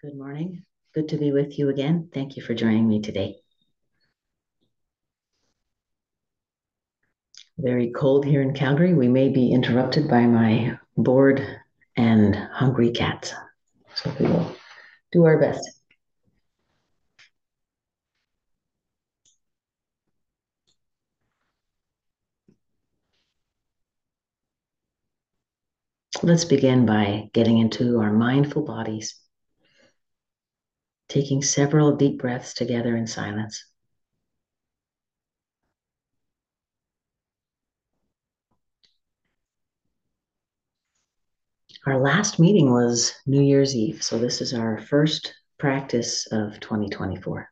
Good morning. Good to be with you again. Thank you for joining me today. Very cold here in Calgary. We may be interrupted by my bored and hungry cats. So we will do our best. Let's begin by getting into our mindful bodies, taking several deep breaths together in silence. Our last meeting was New Year's Eve, so this is our first practice of 2024.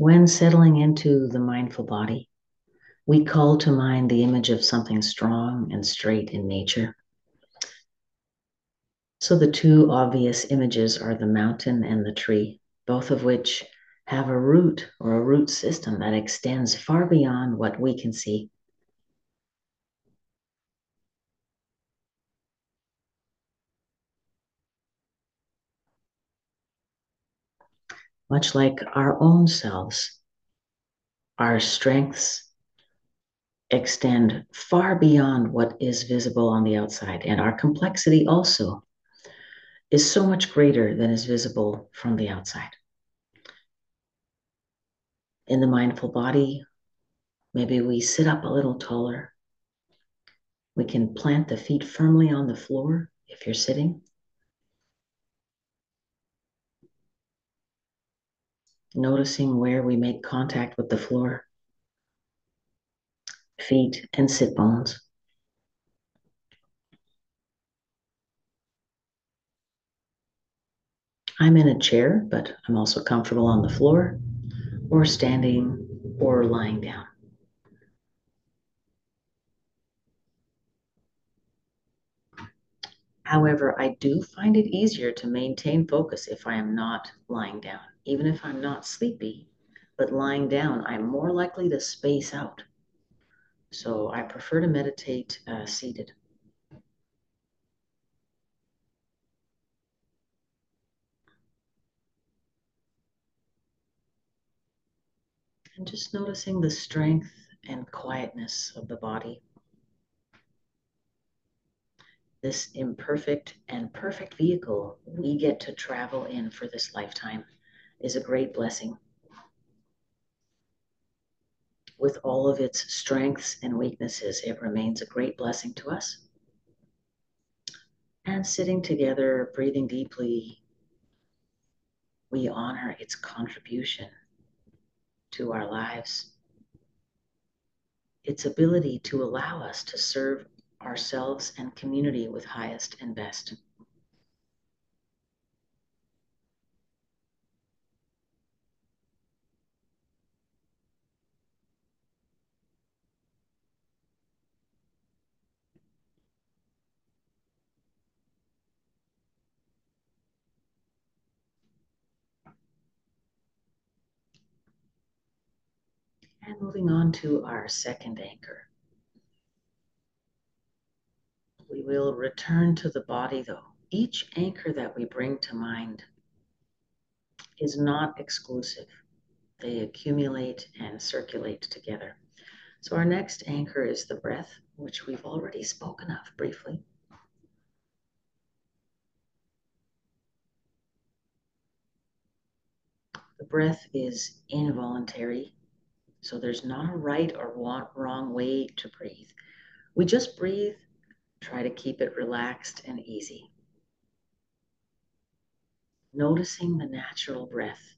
When settling into the mindful body, we call to mind the image of something strong and straight in nature. So the two obvious images are the mountain and the tree, both of which have a root or a root system that extends far beyond what we can see. Much like our own selves. Our strengths extend far beyond what is visible on the outside, and our complexity also is so much greater than is visible from the outside. In the mindful body, maybe we sit up a little taller. We can plant the feet firmly on the floor if you're sitting. Noticing where we make contact with the floor, feet, and sit bones. I'm in a chair, but I'm also comfortable on the floor or standing or lying down. However, I do find it easier to maintain focus if I am not lying down even if I'm not sleepy, but lying down, I'm more likely to space out. So I prefer to meditate uh, seated. And just noticing the strength and quietness of the body. This imperfect and perfect vehicle we get to travel in for this lifetime is a great blessing. With all of its strengths and weaknesses, it remains a great blessing to us. And sitting together, breathing deeply, we honor its contribution to our lives, its ability to allow us to serve ourselves and community with highest and best. Moving on to our second anchor. We will return to the body though. Each anchor that we bring to mind is not exclusive. They accumulate and circulate together. So our next anchor is the breath, which we've already spoken of briefly. The breath is involuntary so there's not a right or wrong way to breathe. We just breathe, try to keep it relaxed and easy. Noticing the natural breath,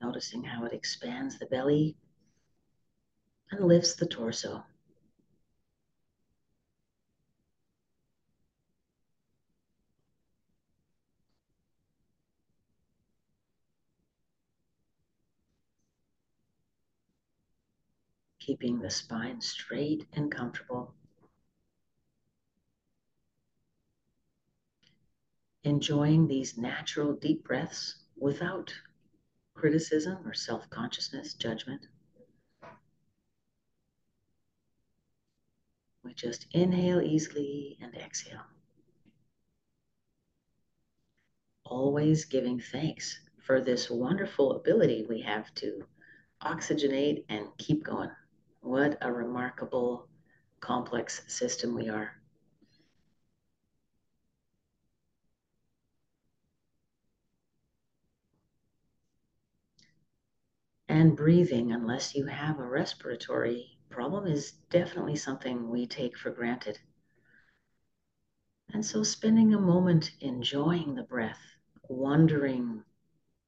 noticing how it expands the belly and lifts the torso. Keeping the spine straight and comfortable. enjoying these natural deep breaths without criticism or self consciousness, judgment. We just inhale easily and exhale. Always giving thanks for this wonderful ability we have to oxygenate and keep going. What a remarkable, complex system we are. And breathing, unless you have a respiratory problem, is definitely something we take for granted. And so, spending a moment enjoying the breath, wondering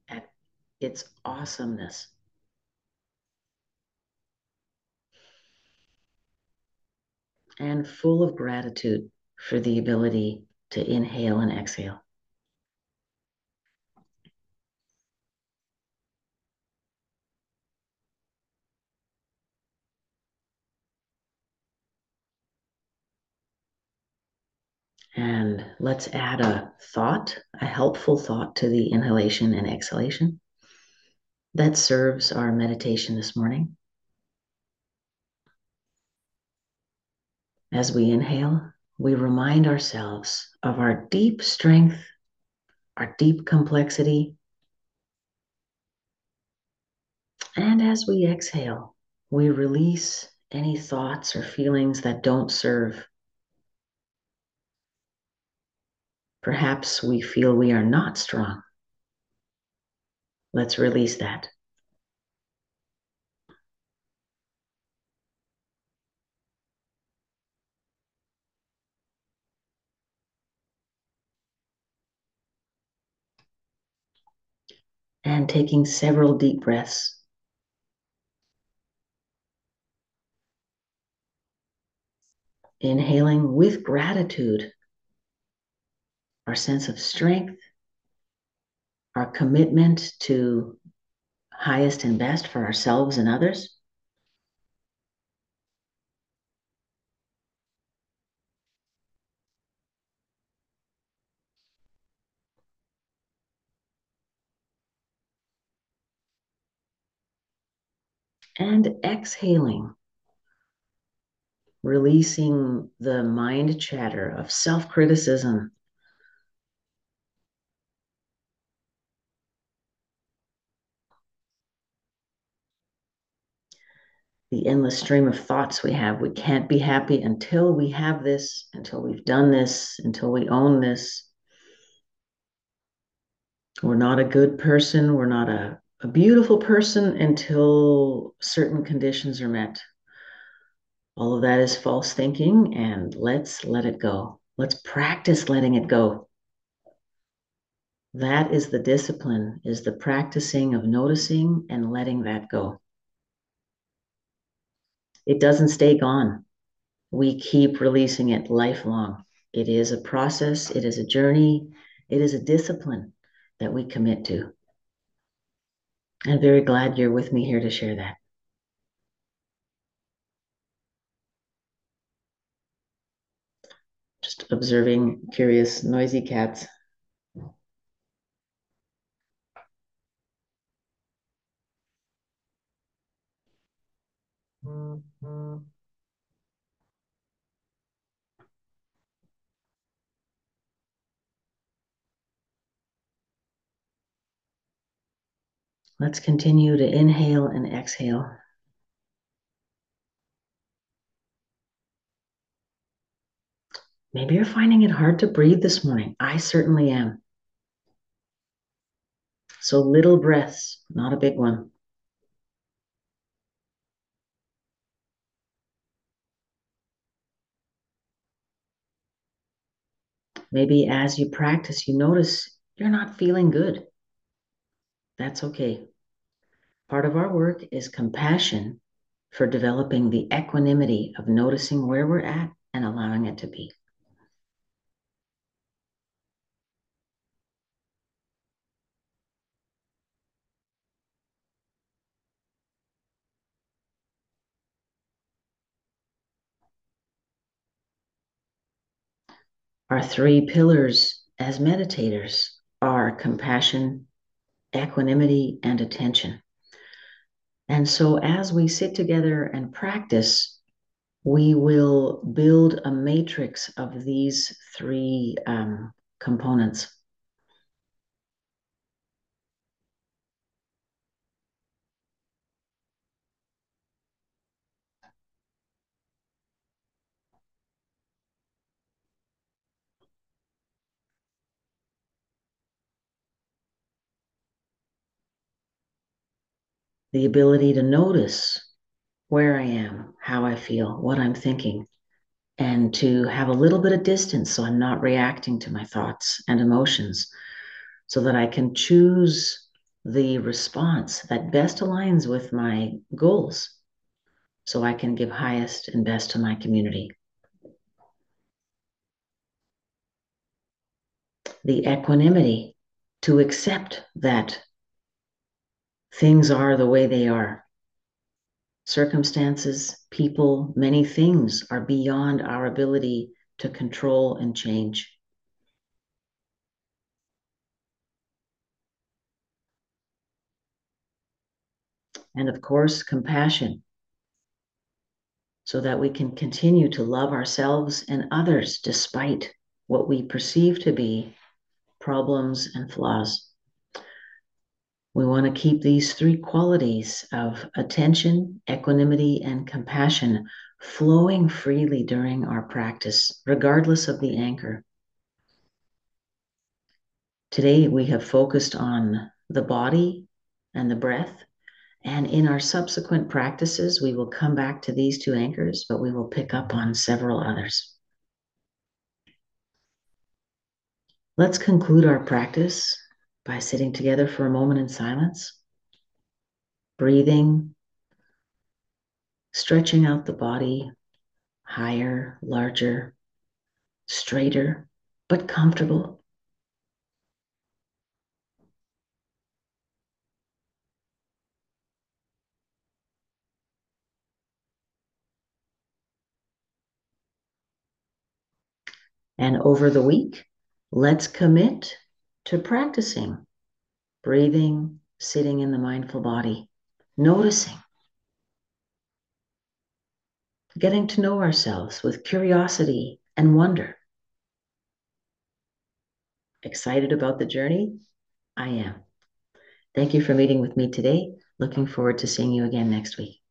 at its awesomeness. And full of gratitude for the ability to inhale and exhale. And let's add a thought, a helpful thought to the inhalation and exhalation that serves our meditation this morning. As we inhale, we remind ourselves of our deep strength, our deep complexity. And as we exhale, we release any thoughts or feelings that don't serve Perhaps we feel we are not strong. Let's release that. And taking several deep breaths. Inhaling with gratitude our sense of strength, our commitment to highest and best for ourselves and others. And exhaling, releasing the mind chatter of self criticism the endless stream of thoughts we have. We can't be happy until we have this, until we've done this, until we own this. We're not a good person. We're not a, a beautiful person until certain conditions are met. All of that is false thinking, and let's let it go. Let's practice letting it go. That is the discipline, is the practicing of noticing and letting that go it doesn't stay gone. We keep releasing it lifelong. It is a process, it is a journey, it is a discipline that we commit to. I'm very glad you're with me here to share that. Just observing curious, noisy cats. Mm-hmm. Let's continue to inhale and exhale. Maybe you're finding it hard to breathe this morning. I certainly am. So little breaths, not a big one. Maybe as you practice, you notice you're not feeling good. That's okay. Part of our work is compassion for developing the equanimity of noticing where we're at and allowing it to be. Our three pillars as meditators are compassion, equanimity, and attention. And so, as we sit together and practice, we will build a matrix of these three um, components. The ability to notice where I am, how I feel, what I'm thinking, and to have a little bit of distance so I'm not reacting to my thoughts and emotions so that I can choose the response that best aligns with my goals so I can give highest and best to my community. The equanimity to accept that things are the way they are. Circumstances, people, many things are beyond our ability to control and change. And of course, compassion, so that we can continue to love ourselves and others despite what we perceive to be problems and flaws. We want to keep these three qualities of attention, equanimity, and compassion flowing freely during our practice, regardless of the anchor. Today, we have focused on the body and the breath. And in our subsequent practices, we will come back to these two anchors, but we will pick up on several others. Let's conclude our practice by sitting together for a moment in silence, breathing, stretching out the body higher, larger, straighter, but comfortable. And over the week, let's commit to practicing breathing, sitting in the mindful body, noticing, getting to know ourselves with curiosity and wonder. Excited about the journey? I am. Thank you for meeting with me today. Looking forward to seeing you again next week.